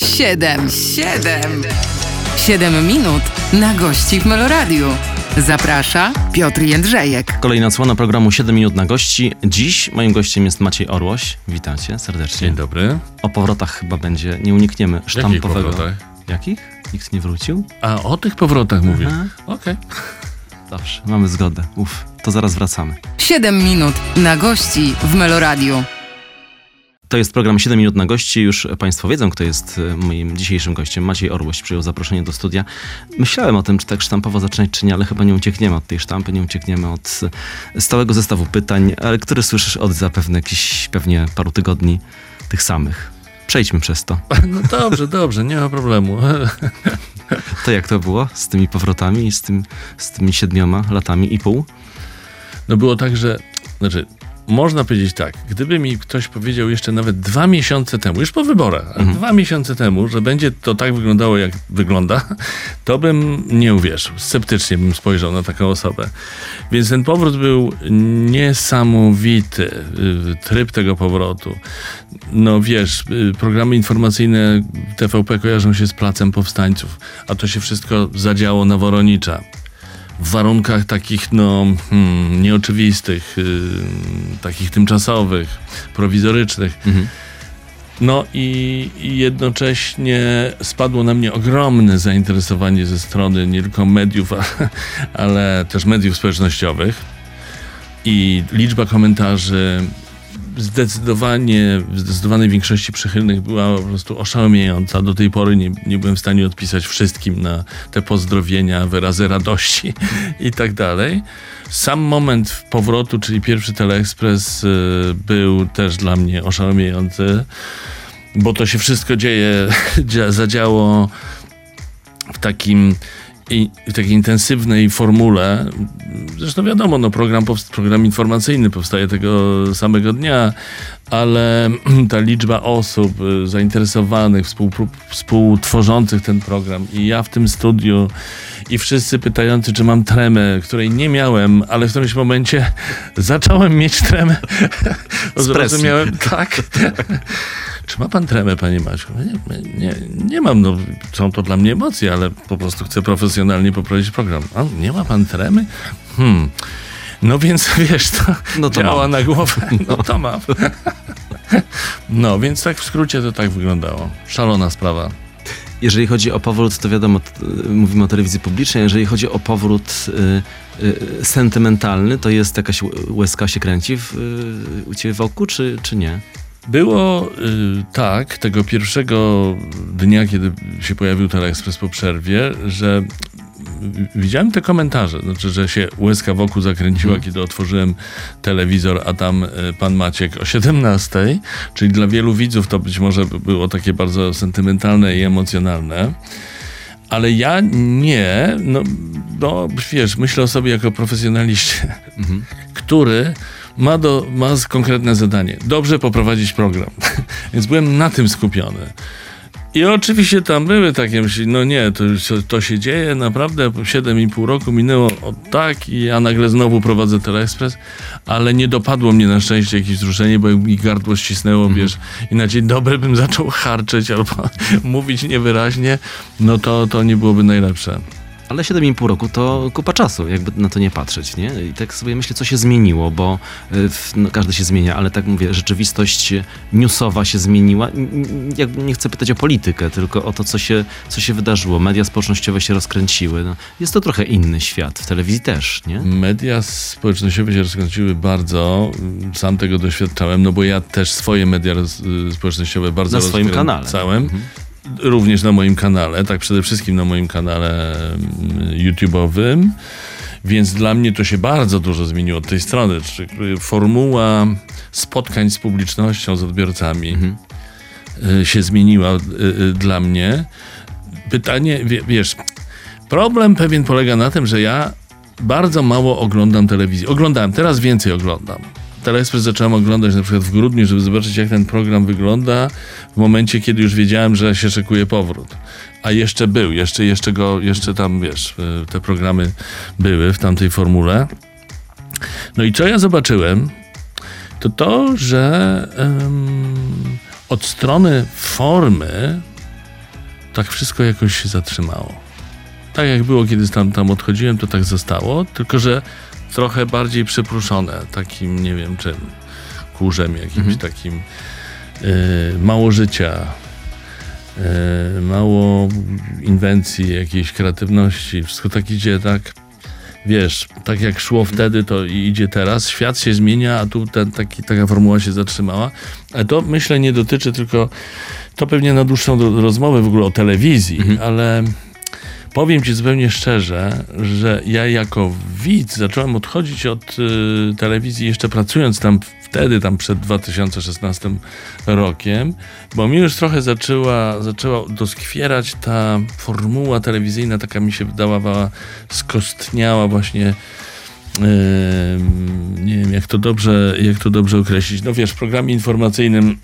Siedem, siedem, siedem minut na gości w Meloradiu. Zaprasza Piotr Jędrzejek. Kolejna odsłona programu 7 minut na gości. Dziś moim gościem jest Maciej Orłoś. Witajcie serdecznie. Dzień dobry. O powrotach chyba będzie, nie unikniemy sztampowego. powrotach? Jakich? Nikt nie wrócił? A o tych powrotach mówisz? Aha. Okej. Dobrze, mamy zgodę. Uf, to zaraz wracamy. Siedem minut na gości w Meloradiu. To jest program 7 minut na gości. Już Państwo wiedzą, kto jest e, moim dzisiejszym gościem. Maciej Orłoś przyjął zaproszenie do studia. Myślałem o tym, czy tak sztampowo zaczynać, czy nie, ale chyba nie uciekniemy od tej sztampy, nie uciekniemy od e, stałego zestawu pytań, ale które słyszysz od zapewne jakichś pewnie paru tygodni tych samych. Przejdźmy przez to. No dobrze, dobrze, nie ma problemu. To jak to było z tymi powrotami i z, tym, z tymi siedmioma latami i pół? No było tak, że, znaczy, można powiedzieć tak, gdyby mi ktoś powiedział jeszcze nawet dwa miesiące temu, już po wyborach, ale dwa miesiące temu, że będzie to tak wyglądało, jak wygląda, to bym nie uwierzył. Sceptycznie bym spojrzał na taką osobę. Więc ten powrót był niesamowity. y, Tryb tego powrotu. No wiesz, y, programy informacyjne TVP kojarzą się z Placem Powstańców, a to się wszystko zadziało na Woronicza w warunkach takich, no, hmm, nieoczywistych, y, takich tymczasowych, prowizorycznych. No i, i jednocześnie spadło na mnie ogromne zainteresowanie ze strony nie tylko mediów, ale, ale też mediów społecznościowych. I liczba komentarzy zdecydowanie, w zdecydowanej większości przychylnych była po prostu oszałamiająca. Do tej pory nie, nie byłem w stanie odpisać wszystkim na te pozdrowienia, wyrazy radości i tak dalej. Sam moment powrotu, czyli pierwszy Teleekspres y, był też dla mnie oszałamiający, bo to się wszystko dzieje, dzia- zadziało w takim i w takiej intensywnej formule. Zresztą wiadomo, no program, program informacyjny powstaje tego samego dnia, ale ta liczba osób y, zainteresowanych, współtworzących ten program i ja w tym studiu i wszyscy pytający, czy mam tremę, której nie miałem, ale w którymś momencie zacząłem mieć tremę. Zrozumiałem, tak. Czy ma pan tremę, panie Maciu? Nie, nie, nie mam, no, są to dla mnie emocje, ale po prostu chcę profesjonalnie poprowadzić program. A, nie ma pan tremy? Hmm. No więc wiesz, to, No to działa mam. na głowę. No to mam. No, więc tak w skrócie to tak wyglądało. Szalona sprawa. Jeżeli chodzi o powrót, to wiadomo, y, mówimy o telewizji publicznej. Jeżeli chodzi o powrót y, y, sentymentalny, to jest jakaś łezka się kręci w, y, u ciebie w oku, czy, czy nie? Było y, tak, tego pierwszego dnia, kiedy się pojawił Teleekspres po przerwie, że y, widziałem te komentarze, znaczy, że się łezka wokół zakręciła, kiedy otworzyłem telewizor, a tam y, pan Maciek o 17, czyli dla wielu widzów to być może było takie bardzo sentymentalne i emocjonalne. Ale ja nie, no, no wiesz, myślę o sobie jako profesjonaliście, który ma, do, ma konkretne zadanie. Dobrze poprowadzić program. Więc byłem na tym skupiony. I oczywiście tam były takie myśli, no nie, to, to się dzieje, naprawdę 7,5 roku minęło od tak i ja nagle znowu prowadzę Teleekspres, ale nie dopadło mnie na szczęście jakieś wzruszenie, bo mi gardło ścisnęło, wiesz, i na dzień dobry bym zaczął harczeć albo mówić niewyraźnie, no to, to nie byłoby najlepsze. Ale 7,5 roku to kupa czasu, jakby na to nie patrzeć, nie? I tak sobie myślę, co się zmieniło, bo y, no, każdy się zmienia, ale tak mówię, rzeczywistość newsowa się zmieniła. Nie chcę pytać o politykę, tylko o to, co się, co się wydarzyło. Media społecznościowe się rozkręciły. No, jest to trochę inny świat, w telewizji też, nie? Media społecznościowe się rozkręciły bardzo. Sam tego doświadczałem, no bo ja też swoje media y, społecznościowe bardzo Na swoim kanale. rozkręcałem. Również na moim kanale, tak przede wszystkim na moim kanale mm, YouTube'owym. Więc dla mnie to się bardzo dużo zmieniło od tej strony. Czyli formuła spotkań z publicznością, z odbiorcami y, się zmieniła y, y, dla mnie. Pytanie, wie, wiesz, problem pewien polega na tym, że ja bardzo mało oglądam telewizji. Oglądałem, teraz więcej oglądam. Teleekspres zacząłem oglądać na przykład w grudniu, żeby zobaczyć, jak ten program wygląda w momencie, kiedy już wiedziałem, że się szykuje powrót. A jeszcze był, jeszcze, jeszcze go, jeszcze tam, wiesz, y, te programy były w tamtej formule. No i co ja zobaczyłem, to to, że em, od strony formy tak wszystko jakoś się zatrzymało. Tak jak było, kiedy tam, tam odchodziłem, to tak zostało, tylko że trochę bardziej przypruszone takim, nie wiem czym, kurzem jakimś Mhm. takim. y, mało życia, y, mało inwencji, jakiejś kreatywności. Wszystko tak idzie tak, wiesz, tak jak szło wtedy, to idzie teraz. Świat się zmienia, a tu ten, taki, taka formuła się zatrzymała. Ale to myślę nie dotyczy tylko, to pewnie na dłuższą do- rozmowę w ogóle o telewizji, ale powiem ci zupełnie szczerze, że ja jako widz zacząłem odchodzić od y, telewizji jeszcze pracując tam wtedy, tam przed 2016 rokiem, bo mi już trochę zaczęła, zaczęła doskwierać ta formuła telewizyjna, taka mi się wydawała skostniała właśnie nie wiem, jak to dobrze, jak to dobrze określić. No wiesz, w programie informacyjnym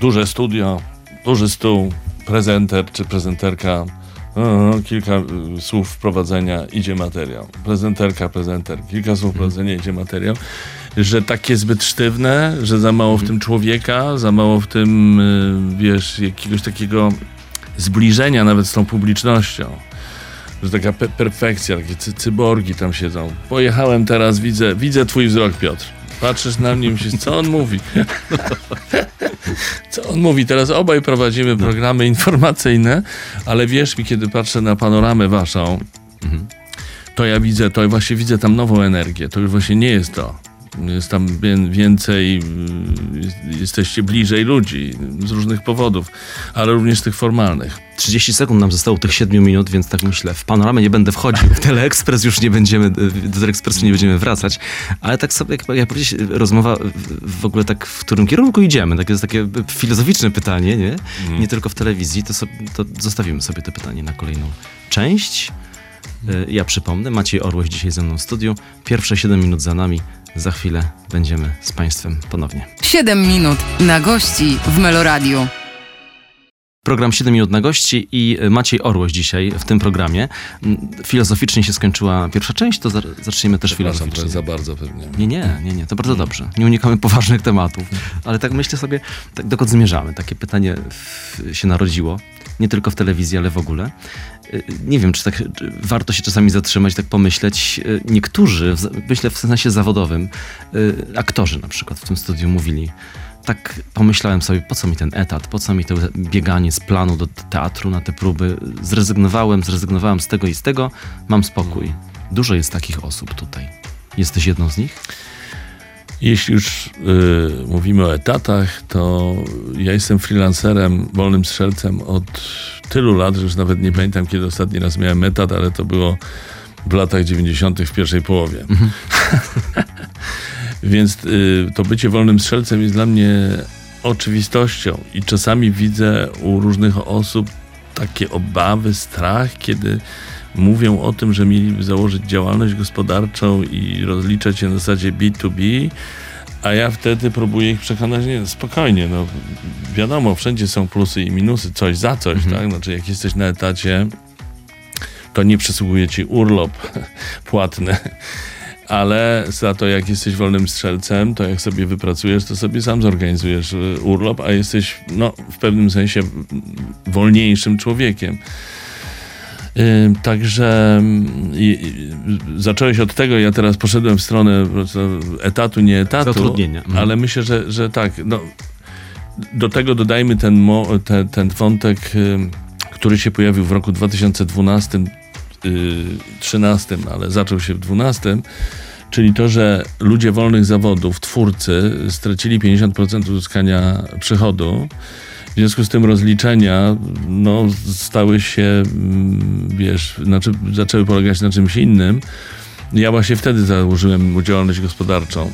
duże studio, duży stół, prezenter czy prezenterka, o, kilka y, słów wprowadzenia, idzie materiał. Prezenterka, prezenter, kilka słów wprowadzenia, idzie materiał. Że takie zbyt sztywne, że za mało w tym człowieka, za mało w tym, y, wiesz, jakiegoś takiego zbliżenia nawet z tą publicznością że taka pe- perfekcja, takie cy- cyborgi tam siedzą. Pojechałem teraz, widzę, widzę twój wzrok, Piotr. Patrzysz na mnie i myślisz, co on mówi? Co on mówi? Teraz obaj prowadzimy programy informacyjne, ale wierz mi, kiedy patrzę na panoramę waszą, to ja widzę, to właśnie widzę tam nową energię. To już właśnie nie jest to. Jest tam wię- więcej, y, jest- jesteście bliżej ludzi z różnych powodów, ale również tych formalnych. 30 sekund nam zostało tych 7 minut, więc tak myślę, w panoramę nie będę wchodził, w Teleekspres już nie będziemy, do Teleekspresu nie będziemy wracać, ale tak sobie, jak ja powiedzieć, rozmowa w- ogóle tak, w którym kierunku idziemy, tak jest takie filozoficzne pytanie, nie? Nie tylko w telewizji, to, sobie, to zostawimy sobie to pytanie na kolejną część. Y, Ja przypomnę, Maciej Orłoś dzisiaj ze mną w studiu, pierwsze 7 minut za nami, za chwilę będziemy z Państwem ponownie. 7 minut na gości w Meloradiu. Program 7 minut na gości i Maciej Orłoś dzisiaj w tym programie. Filozoficznie się skończyła pierwsza część, to za- zacznijmy też filozoficznie. za bardzo pewnie. Nie, nie, nie, nie, to bardzo dobrze. Nie unikamy poważnych tematów, ale tak myślę sobie, tak dokąd zmierzamy. Takie pytanie w, się narodziło, nie tylko w telewizji, ale w ogóle. Y, Nie wiem, czy tak czy warto się czasami zatrzymać, tak pomyśleć. Y, Niektórzy, myślę w sensie zawodowym, y, aktorzy na przykład w tym studiu mówili, tak pomyślałem sobie, po co mi ten etat, po co mi to bieganie z planu do teatru na te próby. Zrezygnowałem, zrezygnowałem z tego i z tego, mam spokój. Dużo jest takich osób tutaj. Jesteś jedną z nich? Jeśli już y, mówimy o etatach, to ja jestem freelancerem, wolnym strzelcem od tylu lat, że już nawet nie pamiętam, kiedy ostatni raz miałem etat, ale to było w latach 90. w pierwszej połowie. Więc y, to bycie wolnym strzelcem jest dla mnie oczywistością i czasami widzę u różnych osób takie obawy, strach, kiedy mówią o tym, że mieliby założyć działalność gospodarczą i rozliczać się na zasadzie B2B, a ja wtedy próbuję ich przekonać, nie, spokojnie, no wiadomo, wszędzie są plusy i minusy, coś za coś, tak? Znaczy jak jesteś na etacie, to nie przysługuje ci urlop płatny, ale za to jak jesteś wolnym strzelcem, to jak sobie wypracujesz, to sobie sam zorganizujesz y, urlop, a jesteś no, w pewnym sensie wolniejszym człowiekiem. Y, Także zacząłeś od tego, ja teraz poszedłem w stronę etatu, nie etatu, Zatrudnienia. Mhm. ale myślę, że, że tak. No, do tego dodajmy ten, mo, te, ten wątek, y, który się pojawił w roku 2012, y, 13, ale zaczął się w 12, czyli to, że ludzie wolnych zawodów, twórcy, stracili 50% uzyskania przychodu. W związku z tym rozliczenia no, stały się, mm, wiesz, znaczy, zaczęły polegać na czymś innym. Ja właśnie wtedy założyłem działalność gospodarczą.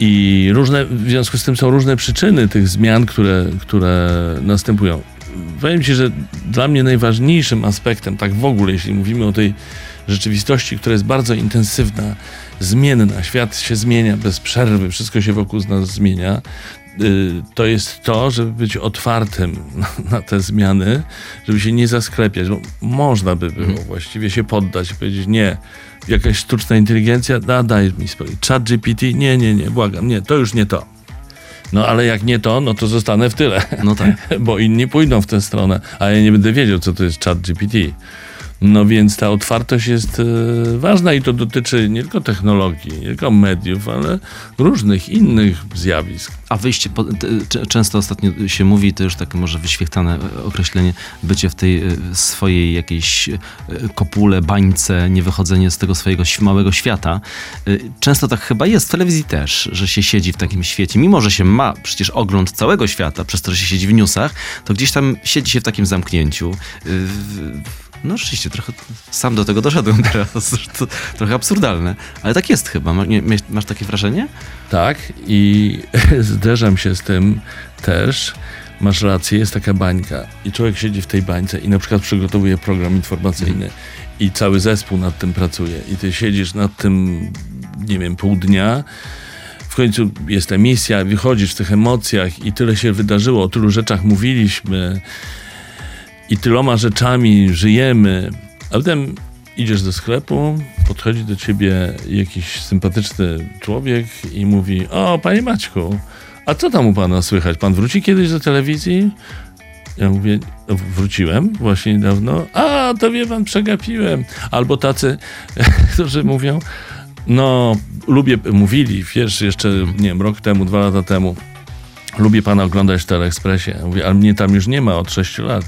I różne, w związku z tym są różne przyczyny tych zmian, które, które następują. Powiem Ci, że dla mnie najważniejszym aspektem, tak w ogóle, jeśli mówimy o tej rzeczywistości, która jest bardzo intensywna, zmienna, świat się zmienia bez przerwy, wszystko się wokół nas zmienia, to jest to, żeby być otwartym na, te zmiany, żeby się nie zasklepiać. Bo można by było właściwie się poddać i powiedzieć nie, jakaś sztuczna inteligencja, da, daj mi spokój. Chat GPT, nie, nie, nie, błagam, nie, to już nie to. No ale jak nie to, no to zostanę w tyle. No tak. Bo inni pójdą w tę stronę, a ja nie będę wiedział, co to jest chat GPT. No więc ta otwartość jest e, ważna i to dotyczy nie tylko technologii, nie tylko mediów, ale różnych innych zjawisk. A wyjście, po, często ostatnio się mówi, to już takie może wyświechtane e, określenie, bycie w tej e, swojej jakiejś kopule, bańce, niewychodzenie z tego swojego małego świata. Często tak chyba jest, w telewizji też, że się siedzi w takim świecie, mimo że się ma przecież ogląd całego świata, przez to, że się siedzi w newsach, to gdzieś tam siedzi się w takim zamknięciu. No rzeczywiście, trochę sam do tego doszedłem teraz, to trochę absurdalne, ale tak jest chyba. Masz takie wrażenie? Tak, i zderzam się z tym też. Masz rację, jest taka bańka i człowiek siedzi w tej bańce i na przykład przygotowuje program informacyjny i cały zespół nad tym pracuje i ty siedzisz nad tym, nie wiem, pół dnia. W końcu jest emisja, wychodzisz w tych emocjach i tyle się wydarzyło, o tylu rzeczach mówiliśmy i tyloma rzeczami żyjemy, a potem idziesz do sklepu, podchodzi do ciebie jakiś sympatyczny człowiek i mówi: O, panie Maćku, a co tam u pana słychać? Pan wróci kiedyś do telewizji? Ja mówię, "No, wróciłem właśnie niedawno. A, to wie pan, przegapiłem. Albo tacy, którzy mówią, no, lubię, mówili, wiesz, jeszcze, nie wiem, rok temu, dwa lata temu, lubię pana oglądać w Teleekspresie. Mówię, ale mnie tam już nie ma od 6 lat.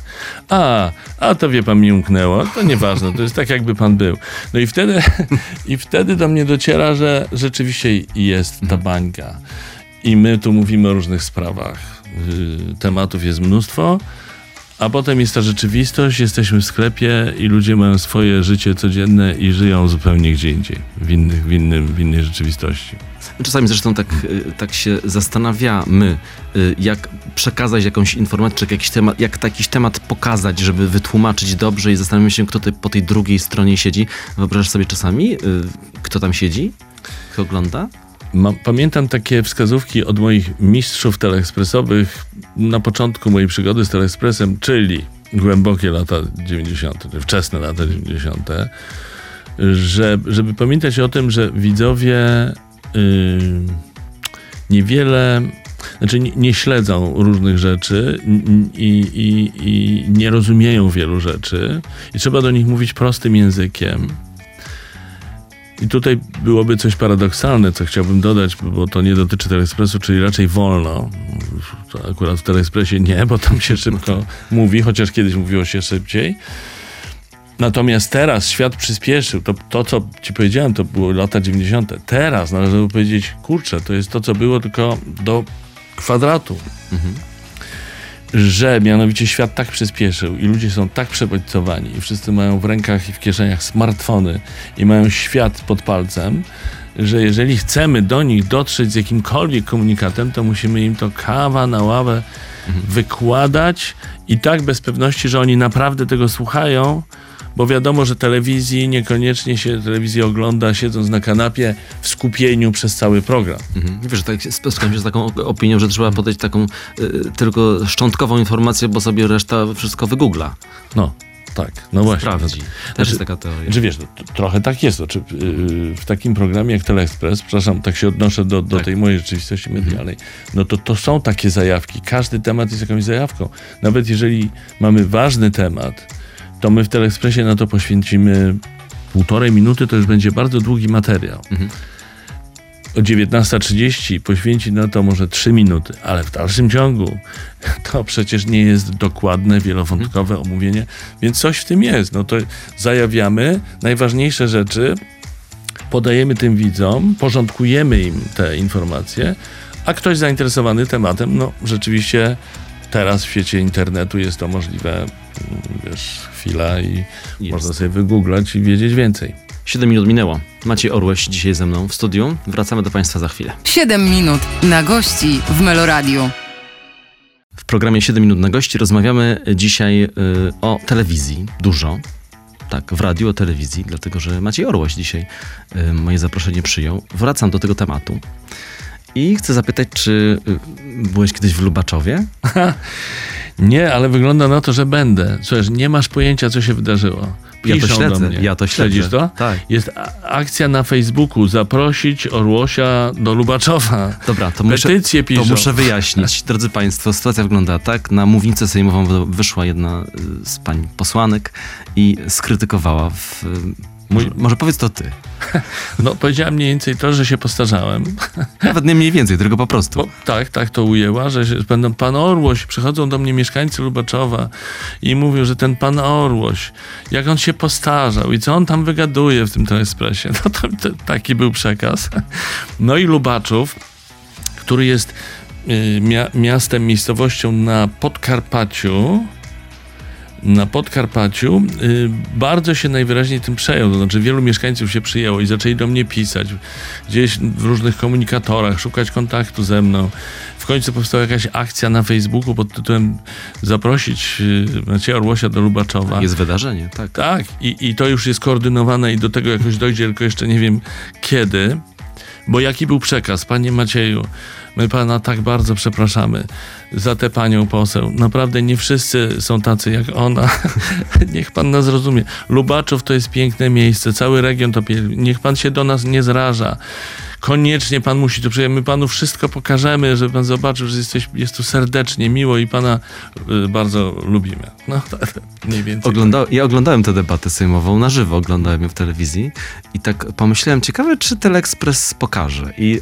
A, a to wie pan, mi umknęło. To nieważne, to jest tak, jakby pan był. No i wtedy, i wtedy do mnie dociera, że rzeczywiście jest ta bańka. I my tu mówimy o różnych sprawach. Yy, Tematów jest mnóstwo, a potem jest ta rzeczywistość, jesteśmy w sklepie i ludzie mają swoje życie codzienne i żyją zupełnie gdzie indziej, w, innych, w, innym, w innej rzeczywistości. Czasami zresztą tak, y, tak się zastanawiamy, y, jak przekazać jakąś informację, jakiś temat, jak jakiś temat pokazać, żeby wytłumaczyć dobrze i zastanawiamy się, kto po tej drugiej stronie siedzi. Wyobrażasz sobie czasami, y, kto tam siedzi? Kto ogląda? Pamiętam takie wskazówki od moich mistrzów teleekspresowych na początku mojej przygody z Teleekspresem, czyli głębokie lata 90., czy wczesne lata 90., że, żeby pamiętać o tym, że widzowie yy, niewiele, znaczy nie, nie śledzą różnych rzeczy i, i, i nie rozumieją wielu rzeczy i trzeba do nich mówić prostym językiem. I tutaj byłoby coś paradoksalne, co chciałbym dodać, bo to nie dotyczy Teleekspresu, czyli raczej wolno. To akurat w Teleekspresie nie, bo tam się szybko mówi, chociaż kiedyś mówiło się szybciej. Natomiast teraz świat przyspieszył. To, to, co ci powiedziałem, to było lata 90. Teraz należy powiedzieć, kurczę, to jest to, co było tylko do kwadratu. Że mianowicie świat tak przyspieszył i ludzie są tak przebodźcowani i wszyscy mają w rękach i w kieszeniach smartfony i mają świat pod palcem, że jeżeli chcemy do nich dotrzeć z jakimkolwiek komunikatem, to musimy im to kawa na ławę wykładać i tak bez pewności, że oni naprawdę tego słuchają, bo wiadomo, że telewizji niekoniecznie się telewizję ogląda siedząc na kanapie w skupieniu przez cały program. Mhm. Wiesz, tak spotkałem się z taką opinią, że trzeba podać taką y, tylko szczątkową informację, bo sobie reszta wszystko wygoogla. No, tak, no właśnie. Sprawdzi. Też Znaczy- jest taka teoria. Czy wiesz, no, trochę tak jest. Znaczy, yy, w takim programie jak Teleexpress, przepraszam, tak się odnoszę do, do Tak. tej mojej rzeczywistości medialnej, no to to są takie zajawki. Każdy temat jest jakąś zajawką. Nawet jeżeli mamy ważny temat, to my w Teleexpressie na to poświęcimy półtorej minuty, to już będzie bardzo długi materiał. Mhm. O 19.30 poświęci na to może 3 minuty, ale w dalszym ciągu to przecież nie jest dokładne, wielowątkowe omówienie, więc coś w tym jest. No to zajawiamy najważniejsze rzeczy, podajemy tym widzom, porządkujemy im te informacje, a ktoś zainteresowany tematem, no rzeczywiście teraz w świecie internetu jest to możliwe, mm, wiesz, chwila i Jest. można sobie wygooglać i wiedzieć więcej. 7 minut minęło. Maciej Orłeś dzisiaj ze mną w studiu. Wracamy do Państwa za chwilę. 7 minut na gości w Meloradiu. W programie 7 minut na gości rozmawiamy dzisiaj y, o telewizji. Dużo. Tak, w radiu o telewizji, dlatego że Maciej Orłoś dzisiaj y, moje zaproszenie przyjął. Wracam do tego tematu. I chcę zapytać, czy y, byłeś kiedyś w Lubaczowie? Nie, ale wygląda na to, że będę. Słuchaj, nie masz pojęcia, co się wydarzyło. Ja to Piszą śledzę, do mnie. ja to śledzę. Śledzisz to? Tak. Jest akcja na Facebooku, zaprosić Orłosia do Lubaczowa. Dobra, to muszę, Petycje piszą. to muszę wyjaśnić. Drodzy Państwo, sytuacja wygląda tak. Na mównicę sejmową wyszła jedna y, z pań posłanek i skrytykowała w... Może, może powiedz to ty. No, powiedziałem mniej więcej to, że się postarzałem. Nawet nie mniej więcej, tylko po prostu. Bo, tak, tak to ujęła, że się, będą pan Orłoś, przychodzą do mnie mieszkańcy Lubaczowa i mówią, że ten pan Orłoś, jak on się postarzał i co on tam wygaduje w tym Telekspresie. No to, to taki był przekaz. No i Lubaczów, który jest y, mia, miastem, miejscowością na Podkarpaciu, na Podkarpaciu y, bardzo się najwyraźniej tym przejął. To znaczy, wielu mieszkańców się przyjęło i zaczęli do mnie pisać gdzieś w różnych komunikatorach, szukać kontaktu ze mną. W końcu powstała jakaś akcja na Facebooku pod tytułem Zaprosić y, Macieja Orłosia do Lubaczowa. Jest wydarzenie, tak. Tak, i, i to już jest koordynowane i do tego jakoś dojdzie, tylko jeszcze nie wiem kiedy. Bo jaki był przekaz, panie Macieju? My pana tak bardzo przepraszamy za tę panią poseł. Naprawdę nie wszyscy są tacy jak ona. Niech pan nas zrozumie. Lubaczów to jest piękne miejsce, cały region to piękne. Niech pan się do nas nie zraża. Koniecznie pan musi tu przyjechać. My panu wszystko pokażemy, żeby pan zobaczył, że jesteś, jest tu serdecznie, miło i pana y, bardzo lubimy. No, tak, mniej więcej. Ogląda, ja oglądałem tę debatę sejmową na żywo, oglądałem ją w telewizji i tak pomyślałem, ciekawe, czy Teleexpress pokaże. I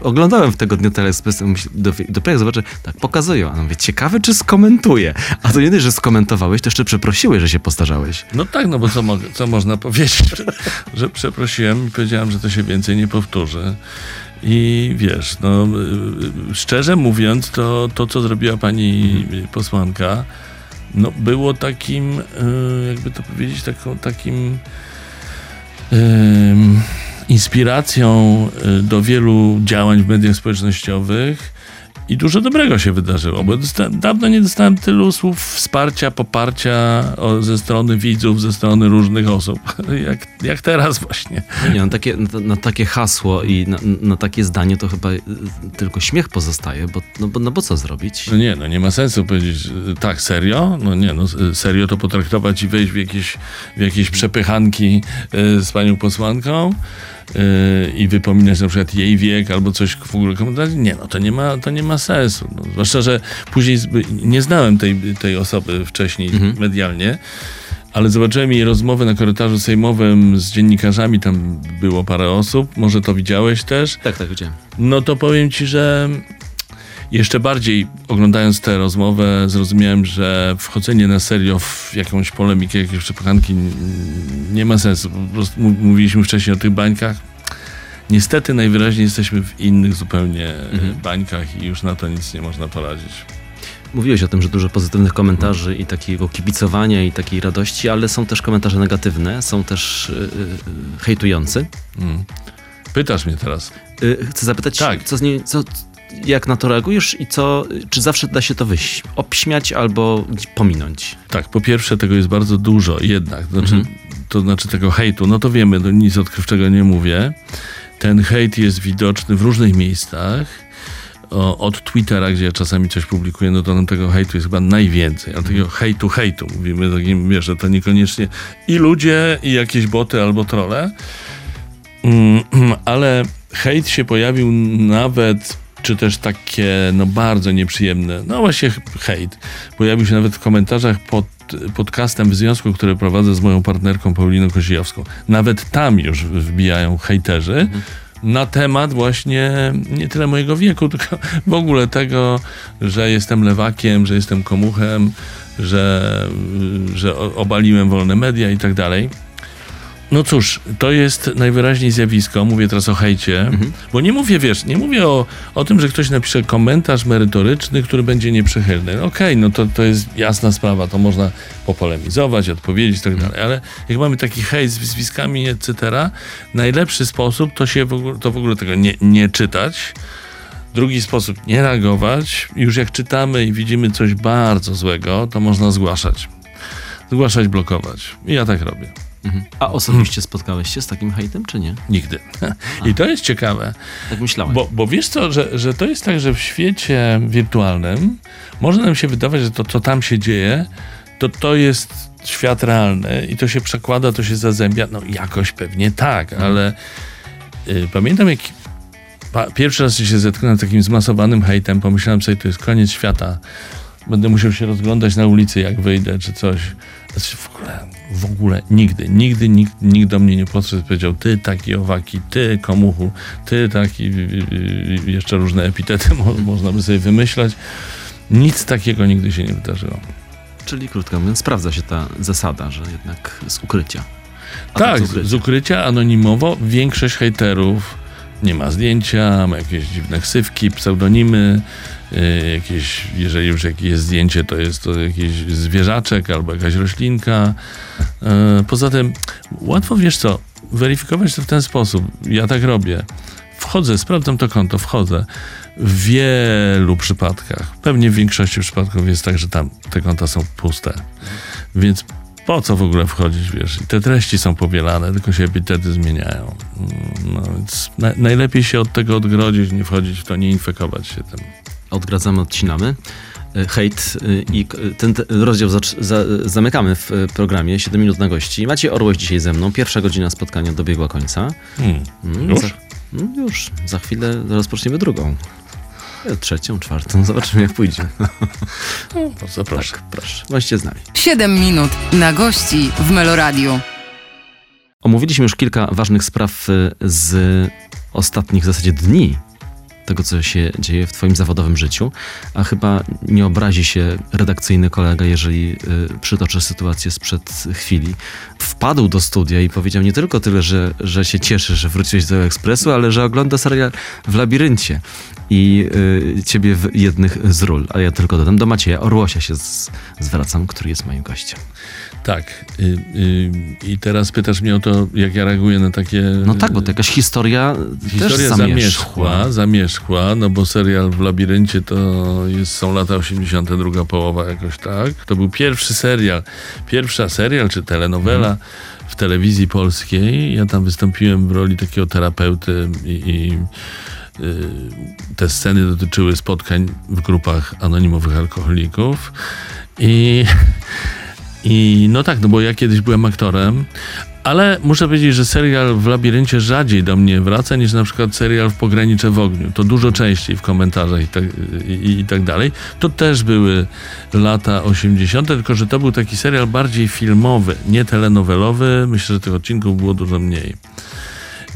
oglądałem w tego dnia Teleexpress i myśl- dopiero zobaczę, tak, pokazują. A ja mówię, ciekawe, czy skomentuje. A to nie dość, że skomentowałeś, to jeszcze przeprosiłeś, że się postarzałeś. No tak, no bo co, mogę, co można powiedzieć? że przeprosiłem i powiedziałem, że to się więcej nie powtórzy. I wiesz, no szczerze mówiąc, to, to co zrobiła pani posłanka, no było takim, y, jakby to powiedzieć, taką, takim inspiracją y, do wielu działań w mediach społecznościowych i dużo dobrego się wydarzyło, bo dawno nie dostałem tylu słów wsparcia, poparcia ze strony widzów, ze strony różnych osób, jak, jak teraz właśnie. Nie, no, takie, na, na takie hasło i na, na takie zdanie to chyba y, tylko śmiech pozostaje, bo, no, bo, no bo co zrobić? No nie, no nie ma sensu powiedzieć, y, tak, serio? No nie, no y, serio to potraktować i wejść w jakieś, w jakieś przepychanki z panią posłanką y, i wypominać na przykład jej wiek albo coś w ogóle komentarz. Nie, no to nie ma, to nie ma sensu. No, zwłaszcza, że później nie znałem tej, tej osoby wcześniej medialnie. Ale zobaczyłem jej rozmowę na korytarzu sejmowym z dziennikarzami, tam było parę osób, może to widziałeś też. Tak, tak, widziałem. No to powiem ci, że jeszcze bardziej oglądając tę rozmowę zrozumiałem, że wchodzenie na serio w jakąś polemikę, jakieś przepychanki nie ma sensu. Po prostu mówiliśmy wcześniej o tych bańkach. Niestety najwyraźniej jesteśmy w innych zupełnie e, bańkach i już na to nic nie można poradzić. Mówiłeś o tym, że dużo pozytywnych komentarzy i takiego kibicowania i takiej radości, ale są też komentarze negatywne, są też y, y, hejtujący. Mm. Pytasz mnie teraz. Y, chcę zapytać, Tak. co z niej, co, jak na to reagujesz i co, czy zawsze da się to wyś, obśmiać albo pominąć? Tak, po pierwsze tego jest bardzo dużo jednak, znaczy, Mhm. to znaczy tego hejtu, no to wiemy, to nic odkrywczego nie mówię. Ten hejt jest widoczny w różnych miejscach. O, od Twittera, gdzie ja czasami coś publikuję, no to tam tego hejtu jest chyba najwięcej. A takiego hejtu, hejtu mówimy, takim, wiesz, że to niekoniecznie i ludzie, i jakieś boty albo trole. Mm, ale hejt się pojawił nawet, czy też takie, no bardzo nieprzyjemne, no właśnie hejt, pojawił się nawet w komentarzach pod podcastem w związku, który prowadzę z moją partnerką Pauliną Kozijowską. Nawet tam już wbijają hejterzy na temat właśnie nie tyle mojego wieku, tylko w ogóle tego, że jestem lewakiem, że jestem komuchem, że, że obaliłem wolne media i tak dalej. No cóż, to jest najwyraźniej zjawisko, mówię teraz o hejcie, bo nie mówię, wiesz, nie mówię o, o tym, że ktoś napisze komentarz merytoryczny, który będzie nieprzychylny. Okej, no to, to jest jasna sprawa, to można popolemizować, odpowiedzieć i tak dalej, ale jak mamy taki hejt z wyzwiskami, etc., najlepszy sposób to się w ogóle, to w ogóle tego nie, nie czytać, Drugi sposób, nie reagować. Już jak czytamy i widzimy coś bardzo złego, to można zgłaszać. Zgłaszać, blokować. I ja tak robię. Mhm. A osobiście spotkałeś się z takim hejtem, czy nie? Nigdy. I to jest ciekawe, Tak myślałem. bo, bo wiesz co, że, że to jest tak, że w świecie wirtualnym może nam się wydawać, że to, co tam się dzieje, to to jest świat realny i to się przekłada, to się zazębia. No jakoś pewnie tak, ale y, pamiętam jak pa, pierwszy raz się zetknąłem z takim zmasowanym hejtem, pomyślałem sobie, to jest koniec świata. Będę musiał się rozglądać na ulicy, jak wyjdę, czy coś. Znaczy w ogóle, w ogóle nigdy, nigdy nikt, nikt do mnie nie podszedł i powiedział, ty taki owaki, ty komuchu, ty taki, y, y, y, jeszcze różne epitety mo, można by sobie wymyślać. Nic takiego nigdy się nie wydarzyło. Czyli krótko mówiąc, sprawdza się ta zasada, że jednak z ukrycia. A tak, z ukrycia. z ukrycia anonimowo większość hejterów nie ma zdjęcia, ma jakieś dziwne ksywki, pseudonimy, y, jakieś, jeżeli już jakieś jest zdjęcie, to jest to jakiś zwierzaczek albo jakaś roślinka. Y, Poza tym łatwo, wiesz co, weryfikować to w ten sposób. Ja tak robię. Wchodzę, sprawdzam to konto, wchodzę. W wielu przypadkach, pewnie w większości przypadków jest tak, że tam te konta są puste. Więc po co w ogóle wchodzić, wiesz? I te treści są powielane, tylko się epitety zmieniają. Mm, No więc na, najlepiej się od tego odgrodzić, nie wchodzić w to, nie infekować się tym. Odgradzamy, odcinamy. E, Hejt e, i k- ten te- rozdział zacz- za, zamykamy w e, programie 7 minut na gości. Macie Orłoś dzisiaj ze mną. Pierwsza godzina spotkania dobiegła końca. Hmm. Mm, Już? Za, mm, już. Za chwilę rozpoczniemy drugą. E, Trzecią, czwartą. Zobaczymy jak pójdzie. No, bardzo proszę. Tak, proszę. Bądźcie z nami. 7 minut na gości w Meloradiu. Omówiliśmy już kilka ważnych spraw e, z ostatnich w zasadzie dni tego, co się dzieje w Twoim zawodowym życiu, a chyba nie obrazi się redakcyjny kolega, jeżeli y, przytoczę sytuację sprzed chwili. Wpadł do studia i powiedział nie tylko tyle, że, że się cieszy, że wróciłeś do Ekspresu, ale że ogląda serial w labiryncie i y, ciebie w jednych z ról. A ja tylko dodam, do Macieja Orłosia się z, zwracam, który jest moim gościem. Tak. Y, y, I teraz pytasz mnie o to, jak ja reaguję na takie... No tak, bo to jakaś historia, też Historia zamierzchła, zamierzchła, no bo serial w labiryncie to jest, są lata 80., druga połowa jakoś tak. To był pierwszy serial, pierwsza serial czy telenowela w telewizji polskiej. Ja tam wystąpiłem w roli takiego terapeuty i, i y, te sceny dotyczyły spotkań w grupach anonimowych alkoholików i i no tak, no bo ja kiedyś byłem aktorem, ale muszę powiedzieć, że serial w labiryncie rzadziej do mnie wraca niż na przykład serial w Pogranicze w ogniu. To dużo częściej w komentarzach i tak, i, i tak dalej. To też były lata 80., tylko że to był taki serial bardziej filmowy, nie telenowelowy. Myślę, że tych odcinków było dużo mniej.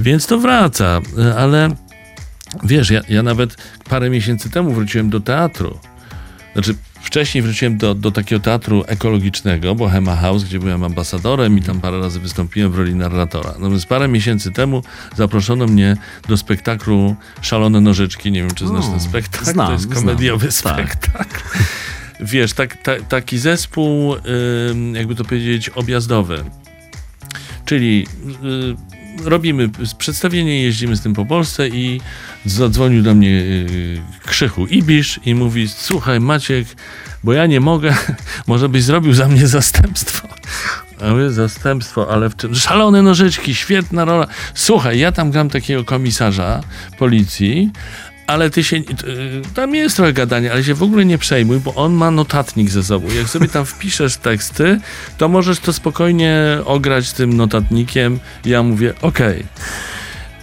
Więc to wraca, ale wiesz, ja, ja nawet parę miesięcy temu wróciłem do teatru. Znaczy, wcześniej wróciłem do, do takiego teatru ekologicznego, Bohema House, gdzie byłem ambasadorem i tam parę razy wystąpiłem w roli narratora. No więc parę miesięcy temu zaproszono mnie do spektaklu Szalone Nożyczki. Nie wiem, czy znasz ten spektakl. znam, to jest znam. komediowy Tak. spektakl. Wiesz, tak, ta, taki zespół, jakby to powiedzieć, objazdowy. Czyli y, robimy przedstawienie, jeździmy z tym po Polsce i zadzwonił do mnie y, Krzychu Ibisz i mówi, słuchaj Maciek, bo ja nie mogę, może byś zrobił za mnie zastępstwo. A mówię, zastępstwo, ale w czym? Szalone nożyczki, świetna rola. Słuchaj, ja tam gram takiego komisarza policji, ale ty się, y, tam jest trochę gadania, ale się w ogóle nie przejmuj, bo on ma notatnik ze sobą. Jak sobie tam wpiszesz teksty, to możesz to spokojnie ograć tym notatnikiem. Ja mówię, okej.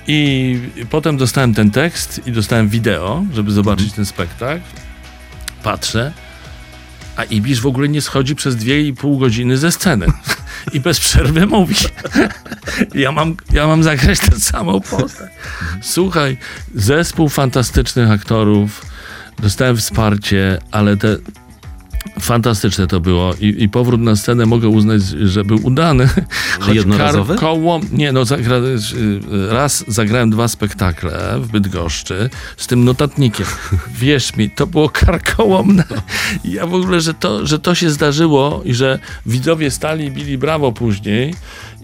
I potem dostałem ten tekst i dostałem wideo, żeby zobaczyć ten spektakl. Patrzę, a Ibisz w ogóle nie schodzi przez dwie i pół godziny ze sceny. I bez przerwy mówi. Ja mam, ja mam zagrać tę samą postać. Słuchaj, zespół fantastycznych aktorów, dostałem wsparcie, ale te fantastyczne to było i, i powrót na scenę mogę uznać, że był udany. Choć jednorazowy? Koło, nie, no zagra, raz zagrałem dwa spektakle w Bydgoszczy z tym notatnikiem. Wierz mi, to było karkołomne. Ja w ogóle, że to, że to się zdarzyło i że widzowie stali i bili brawo później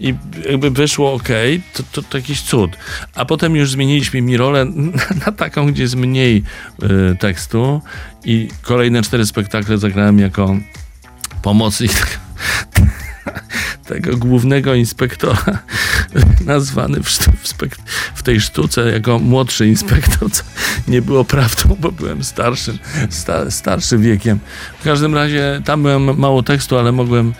i jakby wyszło ok, to, to, to jakiś cud. A potem już zmieniliśmy mi rolę na, taką, gdzie jest mniej y, tekstu i kolejne cztery spektakle zagrałem jako pomocnik tego głównego inspektora, nazwany w, w, w tej sztuce jako młodszy inspektor, co nie było prawdą, bo byłem starszym, sta- wiekiem. W każdym razie tam byłem mało tekstu, ale mogłem,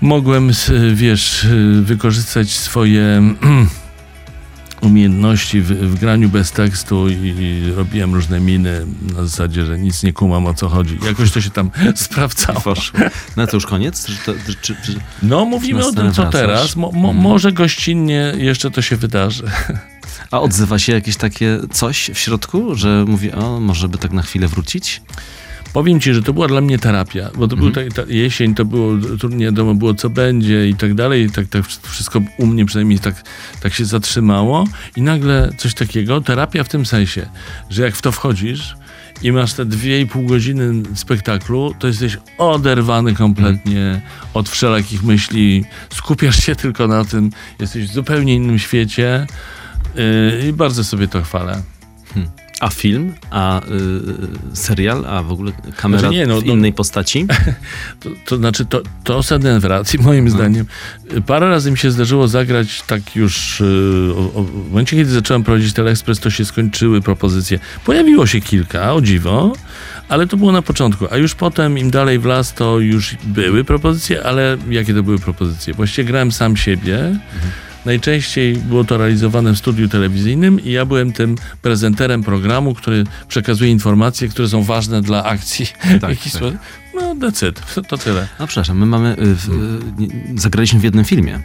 mogłem wiesz, wykorzystać swoje umiejętności w, w graniu bez tekstu i robiłem różne miny na zasadzie, że nic nie kumam o co chodzi. Jakoś to się tam sprawdzało. No to już koniec? Czy to, czy, czy, No, mówimy o tym, co wracasz. teraz. Mo, mo, Mhm. Może gościnnie jeszcze to się wydarzy. a odzywa się jakieś takie coś w środku, że mówi, o, może by tak na chwilę wrócić? Powiem ci, że to była dla mnie terapia, bo to był ta, ta jesień, to było trudnie wiadomo było, co będzie i tak dalej. I tak, tak wszystko u mnie przynajmniej tak, tak się zatrzymało. I nagle coś takiego, terapia w tym sensie, że jak w to wchodzisz i masz te dwie i pół godziny spektaklu, to jesteś oderwany kompletnie od wszelakich myśli. Skupiasz się tylko na tym, jesteś w zupełnie innym świecie yy, i bardzo sobie to chwalę. A film, a y, serial, a w ogóle kamera Znaczy nie, no, w no- innej postaci? To, to znaczy, to, to Sudden w racji, moim zdaniem. Parę razy mi się zdarzyło zagrać tak już. y, O, o, w momencie, kiedy zacząłem prowadzić Teleexpress, to się skończyły propozycje. Pojawiło się kilka, o dziwo, ale to było na początku. A już potem, im dalej w las, to już były propozycje, ale jakie to były propozycje? Właściwie grałem sam siebie. Najczęściej było to realizowane w studiu telewizyjnym i ja byłem tym prezenterem programu, który przekazuje informacje, które są ważne dla akcji. w Tak, tak. No, it. To, to tyle. No przepraszam, my mamy, y, w, y, nie- zagraliśmy w jednym filmie.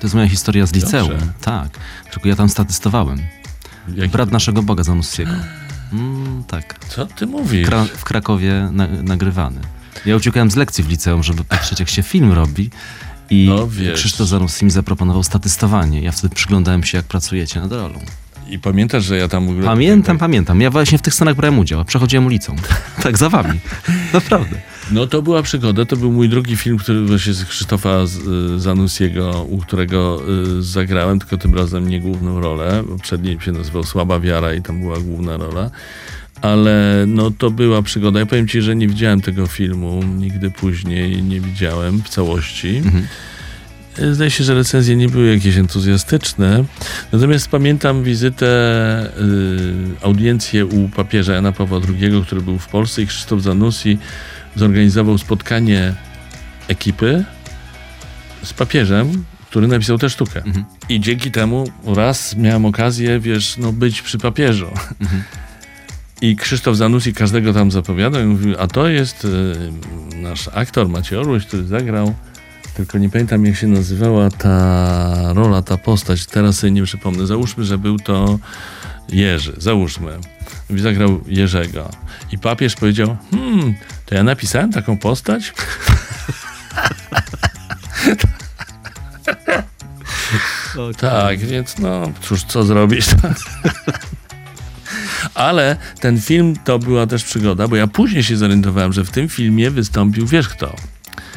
To jest moja historia z liceum. Dobrze. Tak, tylko ja tam statystowałem. Jaki- Brat naszego Boga Zanussiego. Mm, tak, Co ty mówisz? Kra- w Krakowie na, nagrywany. Ja uciekałem z lekcji w liceum, żeby patrzeć, jak się film robi. I No. Krzysztof Zanussi mi zaproponował statystowanie. Ja wtedy przyglądałem się, jak pracujecie nad rolą. I pamiętasz, że ja tam ogóle... Pamiętam, pamiętam. Ja właśnie w tych scenach brałem udział. a Przechodziłem ulicą. tak, za wami. Naprawdę. No to była przygoda. To był mój drugi film, który właśnie z Krzysztofa y, Zanussiego, u którego y, zagrałem, tylko tym razem nie główną rolę. Poprzedni się nazywał Słaba Wiara i tam była główna rola. Ale no to była przygoda. Ja powiem ci, że nie widziałem tego filmu nigdy później, nie widziałem w całości. Mhm. Zdaje się, że recenzje nie były jakieś entuzjastyczne. Natomiast pamiętam wizytę, y, audiencję u papieża Jana Pawła II, który był w Polsce i Krzysztof Zanussi zorganizował spotkanie ekipy z papieżem, który napisał tę sztukę. Mhm. I dzięki temu raz miałem okazję, wiesz, no być przy papieżu. Mhm. I Krzysztof Zanussi każdego tam zapowiadał i mówił, a to jest y, nasz aktor Maciej Orłoś, który zagrał, tylko nie pamiętam jak się nazywała ta rola, ta postać, teraz sobie nie przypomnę. Załóżmy, że był to Jerzy, załóżmy. I Zagrał Jerzego. I papież powiedział, hmm, to ja napisałem taką postać? Tak, więc no cóż, co zrobić? Ale ten film to była też przygoda, bo ja później się zorientowałem, że w tym filmie wystąpił, wiesz kto?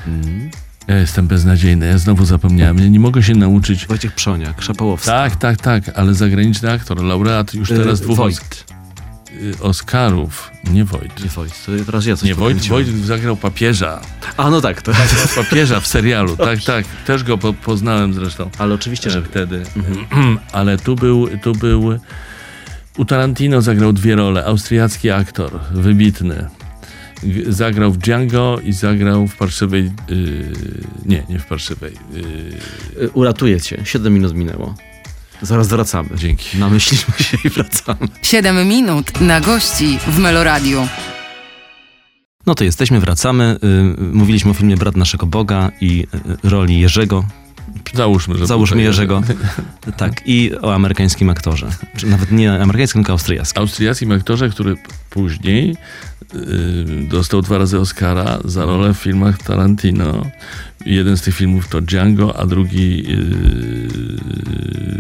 Mm. Ja jestem beznadziejny, ja znowu zapomniałem, ja nie mogę się nauczyć. Wojciech Przoniak, Szapołowski. Tak, tak, tak, ale zagraniczny aktor, laureat już teraz Y, dwóch Wojt. Y, Oscarów. Nie Wojt. Nie Wojt, to teraz ja coś Nie, Wojt. Wojt zagrał papieża. A no tak, to... Papieża w serialu, tak, tak. Też go po, poznałem zresztą. Ale oczywiście, że... wtedy. Ale tu był, tu był. U Tarantino zagrał dwie role. Austriacki aktor, wybitny. Zagrał w Django i zagrał w parszywej. Yy, nie, nie w parszywej. Yy, Y, Uratuję cię. Siedem minut minęło. Zaraz wracamy. dzięki. Namyśliliśmy się i wracamy. 7 minut na gości w Meloradiu. No to jesteśmy, wracamy. Y, Mówiliśmy o filmie Brat naszego Boga i y, roli Jerzego. Załóżmy, że. Załóżmy tutaj- Jerzego. Tak, i o amerykańskim aktorze. Czy nawet nie amerykańskim, tylko austriackim. Austriackim aktorze, który później yy, dostał dwa razy Oscara za rolę w filmach Tarantino. Jeden z tych filmów to Django, a drugi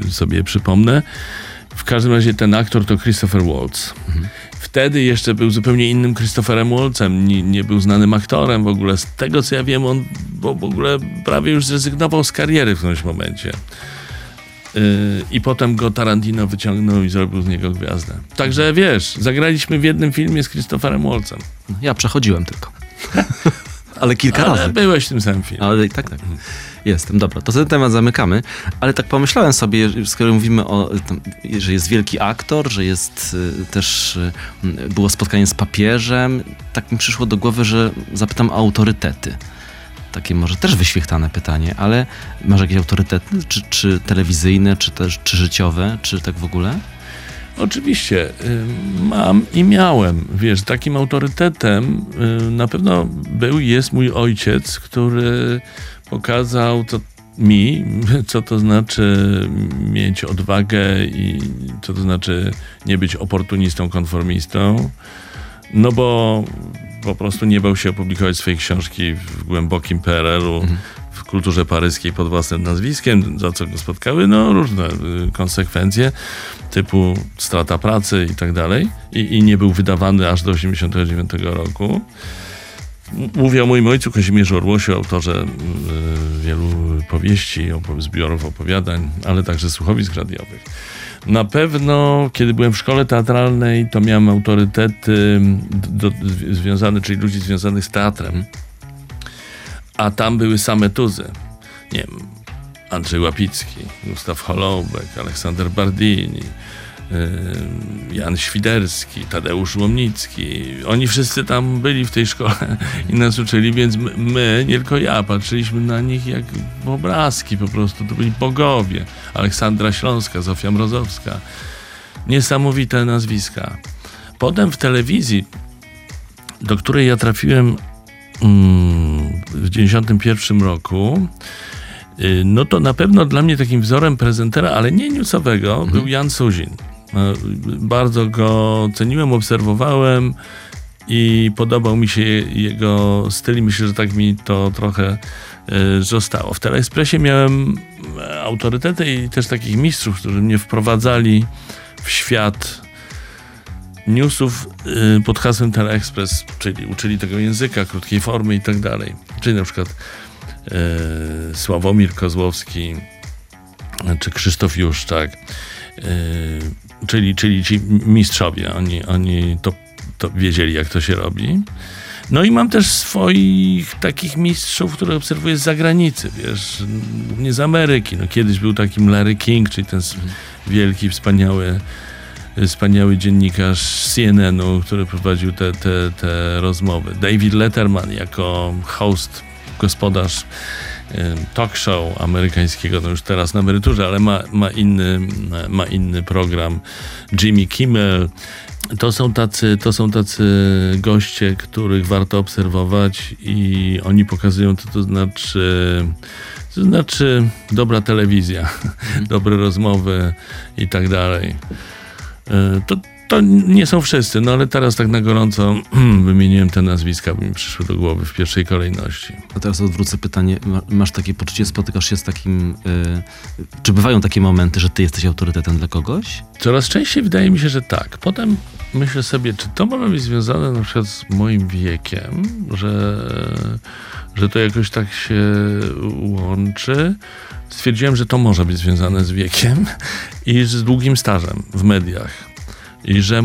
yy, sobie przypomnę. W każdym razie ten aktor to Christopher Waltz. Wtedy jeszcze był zupełnie innym Christopherem Waltzem, nie, nie był znanym aktorem w ogóle. Z tego co ja wiem, on bo w ogóle prawie już zrezygnował z kariery w którymś momencie. Yy, I potem go Tarantino wyciągnął i zrobił z niego gwiazdę. Także wiesz, zagraliśmy w jednym filmie z Christopherem Waltzem. Ja przechodziłem tylko. Ale kilka Ale razy. byłeś w tym samym filmie. Ale tak, tak. Jestem, dobra. To ten temat zamykamy, ale tak pomyślałem sobie, skoro mówimy o, że jest wielki aktor, że jest y, też, y, było spotkanie z papieżem, tak mi przyszło do głowy, że zapytam o autorytety. Takie może też wyświechtane pytanie, ale masz jakieś autorytety, czy, czy telewizyjne, czy też czy życiowe, czy tak w ogóle? Oczywiście, y, mam i miałem. Wiesz, takim autorytetem na pewno był i jest mój ojciec, który pokazał to mi, co to znaczy mieć odwagę i co to znaczy nie być oportunistą, konformistą. No bo po prostu nie bał się opublikować swojej książki w głębokim PRL-u, w kulturze paryskiej pod własnym nazwiskiem, za co go spotkały no, różne y, konsekwencje, typu strata pracy i tak dalej. I, I nie był wydawany aż do 1989 roku. Mówię o moim ojcu Kazimierzu Orłosiu, autorze y, wielu powieści, zbiorów opowiadań, ale także słuchowisk radiowych. Na pewno, kiedy byłem w szkole teatralnej, to miałem autorytety do, do, związane, czyli ludzi związanych z teatrem. A tam były same tuzy. Nie wiem, Andrzej Łapicki, Gustaw Holoubek, Aleksander Bardini, Jan Świderski, Tadeusz Łomnicki. Oni wszyscy tam byli w tej szkole i nas uczyli, więc my, nie tylko ja, patrzyliśmy na nich jak w obrazki po prostu. To byli bogowie. Aleksandra Śląska, Zofia Mrozowska. Niesamowite nazwiska. Potem w telewizji, do której ja trafiłem mm, w 91 roku, y, no to na pewno dla mnie takim wzorem prezentera, ale nie newsowego, był Jan Suzin. E, Bardzo go ceniłem, obserwowałem i podobał mi się jego styl myślę, że tak mi to trochę e, zostało. W Teleexpressie miałem e, autorytety i też takich mistrzów, którzy mnie wprowadzali w świat newsów pod hasłem Teleexpress, czyli uczyli tego języka, krótkiej formy i tak dalej. Czyli na przykład Sławomir Kozłowski czy Krzysztof Juszczak, czyli, czyli ci mistrzowie, oni, oni to, to wiedzieli, jak to się robi. No i mam też swoich takich mistrzów, które obserwuję z zagranicy, wiesz, nie z Ameryki. No kiedyś był takim Larry King, czyli ten s- wielki, wspaniały wspaniały dziennikarz CNN-u, który prowadził te, te, te rozmowy. David Letterman jako host, gospodarz talk show amerykańskiego, no już teraz na emeryturze, ale ma, ma, inny, ma inny program. Jimmy Kimmel. To są, tacy, to są tacy goście, których warto obserwować i oni pokazują, co to znaczy to znaczy dobra telewizja, dobre rozmowy i tak dalej. E, To, to nie są wszyscy, no ale teraz tak na gorąco wymieniłem te nazwiska, bo mi przyszły do głowy w pierwszej kolejności. A teraz odwrócę pytanie. Ma- Masz takie poczucie, spotykasz się z takim... y, czy bywają takie momenty, że ty jesteś autorytetem dla kogoś? Coraz częściej wydaje mi się, że tak. Potem myślę sobie, czy to może być związane na przykład z moim wiekiem, że, że to jakoś tak się łączy. Stwierdziłem, że to może być związane z wiekiem i z długim stażem w mediach. I że,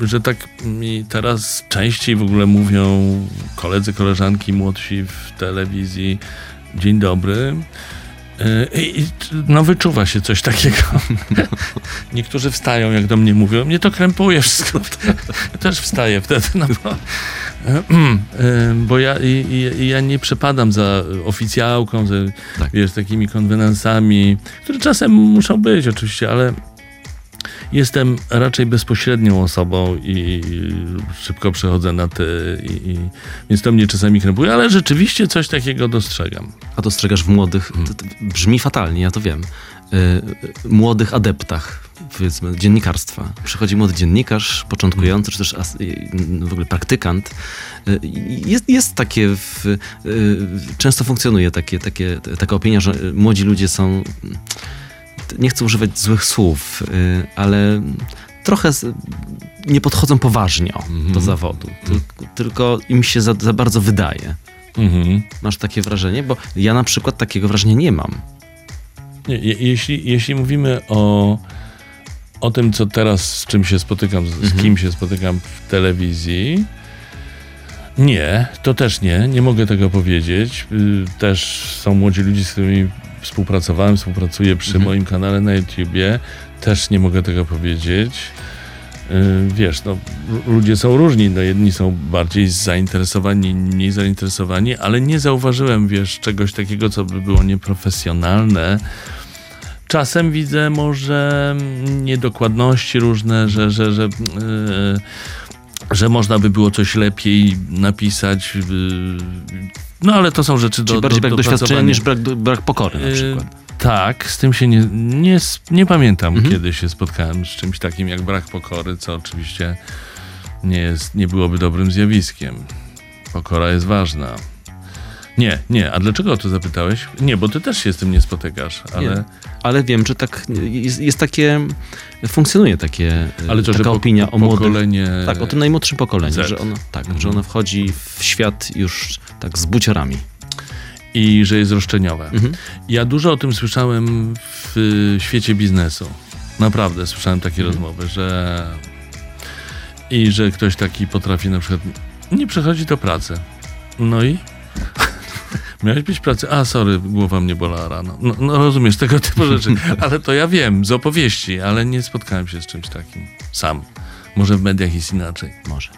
że tak mi teraz częściej w ogóle mówią koledzy, koleżanki młodsi w telewizji dzień dobry. Yy, I, no wyczuwa się coś takiego. Niektórzy wstają, jak do mnie mówią. Mnie to krępuje wszystko. Ja też wstaję wtedy, no bo, Yy, bo ja, i, ja nie przepadam za oficjałką, za Tak. wiesz, takimi konwenansami, które czasem muszą być oczywiście, ale jestem raczej bezpośrednią osobą i szybko przechodzę na ty, i, i, więc to mnie czasami krępuje, ale rzeczywiście coś takiego dostrzegam. A dostrzegasz w młodych, to, to brzmi fatalnie, ja to wiem, y, y, młodych adeptach, powiedzmy, dziennikarstwa. Przychodzi młody dziennikarz, początkujący, czy też y, w ogóle praktykant. I Jest, jest takie, w, y, często funkcjonuje takie, takie, taka opinia, że młodzi ludzie są, nie chcę używać złych słów, y, ale trochę nie podchodzą poważnie do zawodu, tylko, tylko im się za, za bardzo wydaje. Mhm. Masz takie wrażenie? Bo ja na przykład takiego wrażenia nie mam. Nie, je, jeśli, jeśli mówimy o, o tym, co teraz, z czym się spotykam, z, z kim się spotykam w telewizji, Nie, to też nie, nie mogę tego powiedzieć. Y, Też są młodzi ludzie, z którymi współpracowałem, współpracuję przy Mhm. moim kanale na YouTubie. Też nie mogę tego powiedzieć. Y, Wiesz, no, ludzie są różni. No, jedni są bardziej zainteresowani, inni mniej zainteresowani, ale nie zauważyłem, wiesz, czegoś takiego, co by było nieprofesjonalne. Czasem widzę może niedokładności różne, że, że, że, yy, że można by było coś lepiej napisać. yy, No ale to są rzeczy do Czyli bardziej do, brak doświadczenia niż brak, brak pokory na Yy, przykład. Tak, z tym się nie, nie, nie pamiętam, Mhm. kiedy się spotkałem z czymś takim jak brak pokory, co oczywiście nie, jest, nie byłoby dobrym zjawiskiem. Pokora jest ważna. Nie, nie. A dlaczego o to zapytałeś? Nie, bo ty też się z tym nie spotykasz, ale... Nie. Ale wiem, że tak jest, jest takie, funkcjonuje takie, Ale to, taka po, opinia o pokolenie... Tak, o tym najmłodszym pokoleniu, Z. że ono, tak, Mhm. że ono wchodzi w świat już tak z buciorami. I że jest roszczeniowe. Mhm. Ja dużo o tym słyszałem w y, świecie biznesu. Naprawdę słyszałem takie Mhm. rozmowy, że i że ktoś taki potrafi na przykład nie przechodzi do pracy. No i miałeś być w pracy. A, sorry, głowa mnie bolała rano. No, no rozumiesz tego typu rzeczy. Ale to ja wiem z opowieści, ale nie spotkałem się z czymś takim sam. Może w mediach jest inaczej. Może.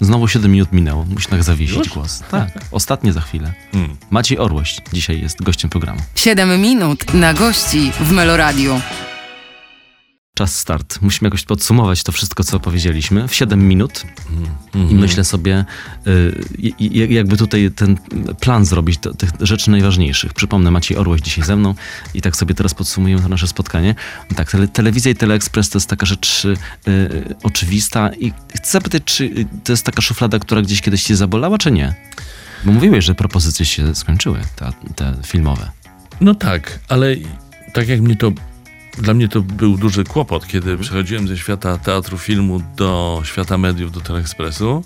Znowu 7 minut minęło. Musi tak zawiesić Już? głos. Tak, ostatnie za chwilę. Hmm. Maciej Orłoś dzisiaj jest gościem programu. 7 minut na gości w Meloradiu. Czas start. Musimy jakoś podsumować to wszystko, co powiedzieliśmy w 7 minut i Mhm. myślę sobie, y, jakby tutaj ten plan zrobić do tych rzeczy najważniejszych. Przypomnę, Maciej Orłoś dzisiaj ze mną i tak sobie teraz podsumujemy to nasze spotkanie. Tak, tele, telewizja i teleekspres to jest taka rzecz y, y, oczywista i chcę zapytać, czy y, to jest taka szuflada, która gdzieś kiedyś cię zabolała, czy nie? Bo mówiłeś, że propozycje się skończyły, te, te filmowe. No tak, ale tak jak mnie to. Dla mnie to był duży kłopot, kiedy przechodziłem ze świata teatru, filmu do świata mediów, do Teleekspresu.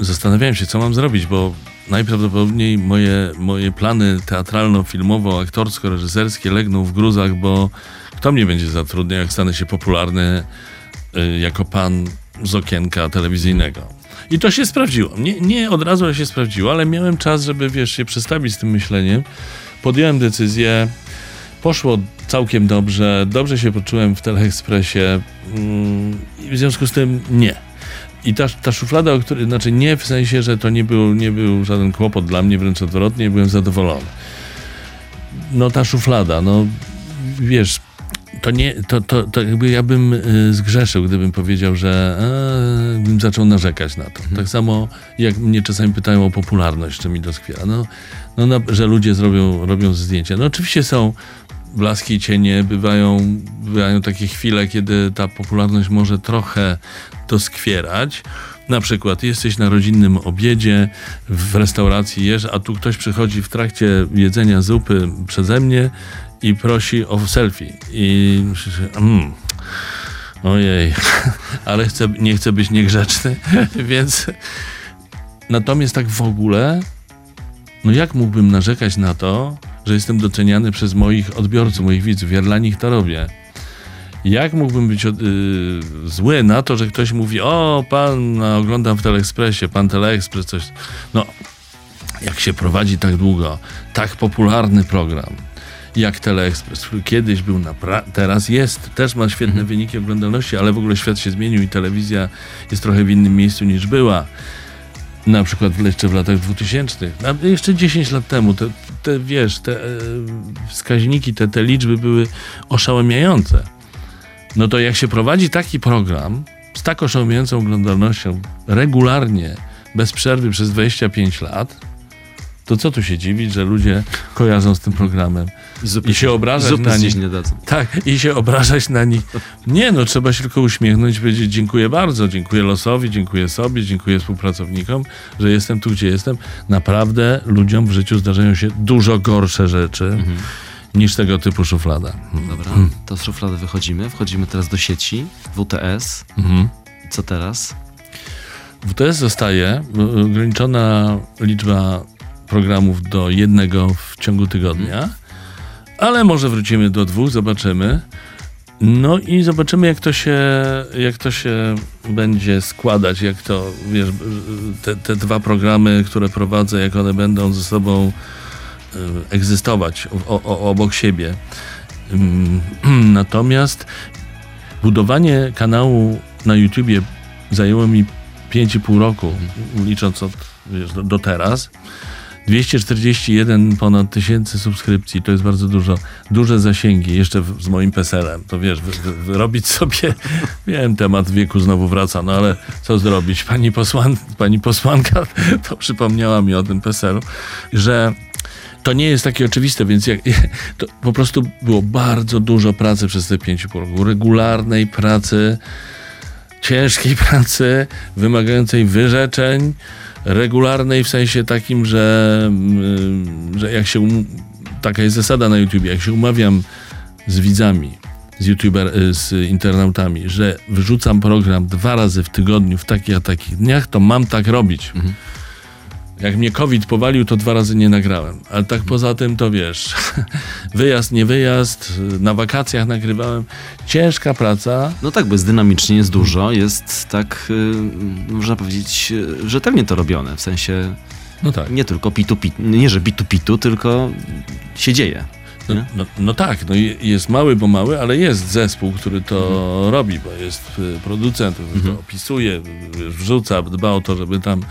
Zastanawiałem się, co mam zrobić, bo najprawdopodobniej moje, moje plany teatralno-filmowo-aktorsko-reżyserskie legną w gruzach, bo kto mnie będzie zatrudniał, jak stanę się popularny y, jako pan z okienka telewizyjnego. I to się sprawdziło. Nie, nie od razu się sprawdziło, ale miałem czas, żeby wiesz, się przestawić z tym myśleniem. Podjąłem decyzję, poszło całkiem dobrze, dobrze się poczułem w Teleekspresie mm, w związku z tym nie. I ta, ta szuflada, o której, znaczy nie w sensie, że to nie był, nie był żaden kłopot dla mnie, wręcz odwrotnie, byłem zadowolony. No ta szuflada, no wiesz, to nie, to, to, to jakby ja bym y, zgrzeszył, gdybym powiedział, że e, bym zaczął narzekać na to. Tak samo jak mnie czasami pytają o popularność, czy mi doskwiera. No, no, na, że ludzie zrobią, robią zdjęcia. No oczywiście są blaski i cienie, bywają, bywają takie chwile, kiedy ta popularność może trochę doskwierać. Na przykład jesteś na rodzinnym obiedzie w restauracji jesz, a tu ktoś przychodzi w trakcie jedzenia zupy przeze mnie i prosi o selfie. I mm, ojej, ale chcę, nie chcę być niegrzeczny, więc natomiast tak w ogóle, no jak mógłbym narzekać na to, że jestem doceniany przez moich odbiorców, moich widzów, ja dla nich to robię. Jak mógłbym być od- y, zły na to, że ktoś mówi, o, pan oglądam w Teleekspresie, pan Teleekspres, coś. No, jak się prowadzi tak długo, tak popularny program, jak Teleekspres, który kiedyś był, napra- teraz jest, też ma świetne wyniki oglądalności, ale w ogóle świat się zmienił i telewizja jest trochę w innym miejscu niż była. Na przykład jeszcze w latach 2000. A jeszcze 10 lat temu, te, te wiesz, te e, wskaźniki, te, te liczby były oszałamiające. No to jak się prowadzi taki program z tak oszałamiającą oglądalnością regularnie, bez przerwy przez 25 lat, to co tu się dziwić, że ludzie kojarzą z tym programem Zupy, i się obrażać na nich. nie dadzą. Tak, i się obrażać na nich. Nie, no trzeba się tylko uśmiechnąć i powiedzieć dziękuję bardzo, dziękuję losowi, dziękuję sobie, dziękuję współpracownikom, że jestem tu, gdzie jestem. Naprawdę ludziom w życiu zdarzają się dużo gorsze rzeczy niż tego typu szuflada. Dobra, to z szuflady wychodzimy. Wchodzimy teraz do sieci WTS. Mhm. Co teraz? WTS zostaje y, ograniczona liczba programów do jednego w ciągu tygodnia, ale może wrócimy do dwóch, zobaczymy. No i zobaczymy, jak to się, jak to się będzie składać, jak to, wiesz, te, te dwa programy, które prowadzę, jak one będą ze sobą y, egzystować o, o, obok siebie. Ym, Natomiast budowanie kanału na YouTubie zajęło mi 5,5 roku, licząc od, wiesz, do, do teraz. 241 ponad tysięcy subskrypcji, to jest bardzo dużo. Duże zasięgi, jeszcze w, z moim PESEL-em. To wiesz, wy, wy, wyrobić sobie, wiem, temat wieku znowu wraca, no ale co zrobić? Pani, posłan, pani posłanka to przypomniała mi o tym PESEL-u, że to nie jest takie oczywiste, więc jak, po prostu było bardzo dużo pracy przez te 5,5 roku. Regularnej pracy, ciężkiej pracy, wymagającej wyrzeczeń, regularnej w sensie takim, że, mm, że jak się. Um, taka jest zasada na YouTube, jak się umawiam z widzami, z youtuber, y, z internautami, że wyrzucam program dwa razy w tygodniu, w takich a takich dniach, to mam tak robić. Mhm. Jak mnie COVID powalił, to dwa razy nie nagrałem. Ale tak poza tym, to wiesz, wyjazd, nie wyjazd, na wakacjach nagrywałem. Ciężka praca. No tak, bo jest dynamicznie, jest dużo, jest tak, y, można powiedzieć, y, rzetelnie to robione. W sensie no tak. nie tylko pitu, pitu nie że pitu pitu, tylko się dzieje. No, no, no, tak, no jest mały, bo mały, ale jest zespół, który to mhm. robi, bo jest y, producent, który mhm. to opisuje, wrzuca, dba o to, żeby tam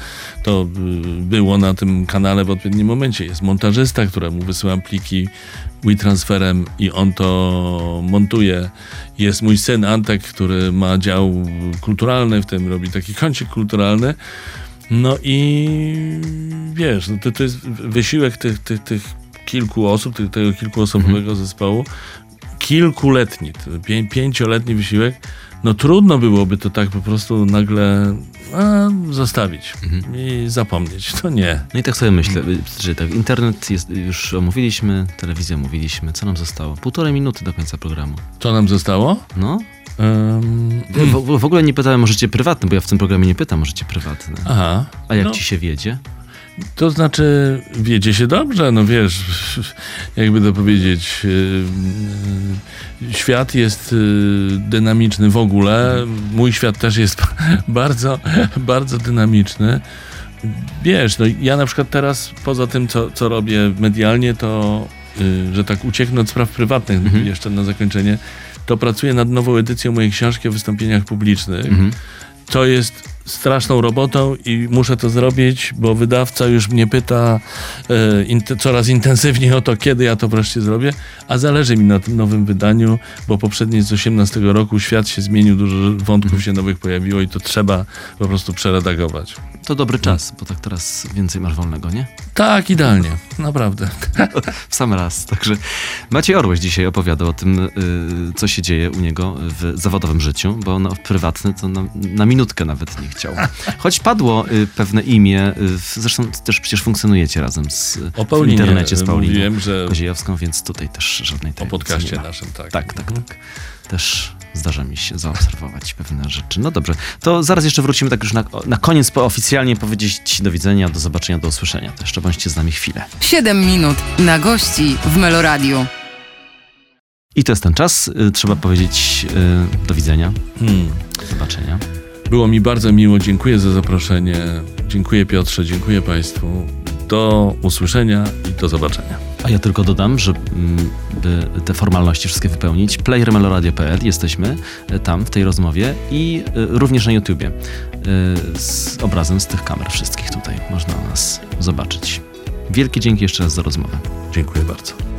to y, było na tym kanale w odpowiednim momencie. Jest montażysta, któremu wysyłam pliki WeTransferem i on to montuje. Jest mój syn Antek, który ma dział kulturalny, w tym robi taki kącik kulturalny. No i wiesz, no to, to jest wysiłek tych, tych, tych kilku osób, tego, kilkuosobowego mhm. zespołu, kilkuletni, pię, pięcioletni wysiłek, no trudno byłoby to tak po prostu nagle a, zostawić mhm. i zapomnieć. To nie. No i tak sobie myślę, że tak, internet jest, już omówiliśmy, telewizję omówiliśmy. Co nam zostało? Półtorej minuty do końca programu. Co nam zostało? No. Um, w, w, ogóle nie pytałem o życie prywatne, bo ja w tym programie nie pytam o życie prywatne. Aha. A jak no. ci się wiedzie? To znaczy, wiedzie się dobrze, no wiesz, jakby to powiedzieć, y, y, świat jest y, dynamiczny w ogóle. Mój świat też jest bardzo, bardzo dynamiczny. Wiesz, no ja na przykład teraz, poza tym, co, co robię medialnie, to, że tak ucieknę od spraw prywatnych mhm. jeszcze na zakończenie, to pracuję nad nową edycją mojej książki o wystąpieniach publicznych. Mhm. To jest straszną robotą i muszę to zrobić, bo wydawca już mnie pyta e, in, coraz intensywniej o to, kiedy ja to wreszcie zrobię, a zależy mi na tym nowym wydaniu, bo poprzednie z 18 roku świat się zmienił, dużo wątków się nowych pojawiło i to trzeba po prostu przeredagować. To dobry czas, bo tak teraz więcej masz wolnego, nie? Tak, idealnie, naprawdę. w sam raz. Także Maciej Orłoś dzisiaj opowiadał o tym, y, co się dzieje u niego w zawodowym życiu, bo no, prywatny to na, na minutkę nawet nie chciał. Choć padło y, pewne imię, y, zresztą też przecież funkcjonujecie razem z, o Paulinie, w internecie z Pauliną mówiłem, że Koziejowską, więc tutaj też żadnej O podcaście naszym, tak. Tak, tak, tak. Też zdarza mi się zaobserwować pewne rzeczy. No dobrze, to zaraz jeszcze wrócimy tak już na, na koniec po oficjalnie powiedzieć do widzenia, do zobaczenia, do usłyszenia. To jeszcze bądźcie z nami chwilę. 7 minut na gości w Meloradiu. I to jest ten czas. Y, trzeba powiedzieć y, do widzenia. Hmm. Do zobaczenia. Było mi bardzo miło. Dziękuję za zaproszenie. Dziękuję Piotrze, dziękuję Państwu. Do usłyszenia i do zobaczenia. A ja tylko dodam, że mm, by te formalności wszystkie wypełnić, playermeloradio.pl jesteśmy e, tam w tej rozmowie i e, również na YouTubie e, z obrazem z tych kamer wszystkich tutaj można nas zobaczyć. Wielkie dzięki jeszcze raz za rozmowę. Dziękuję bardzo.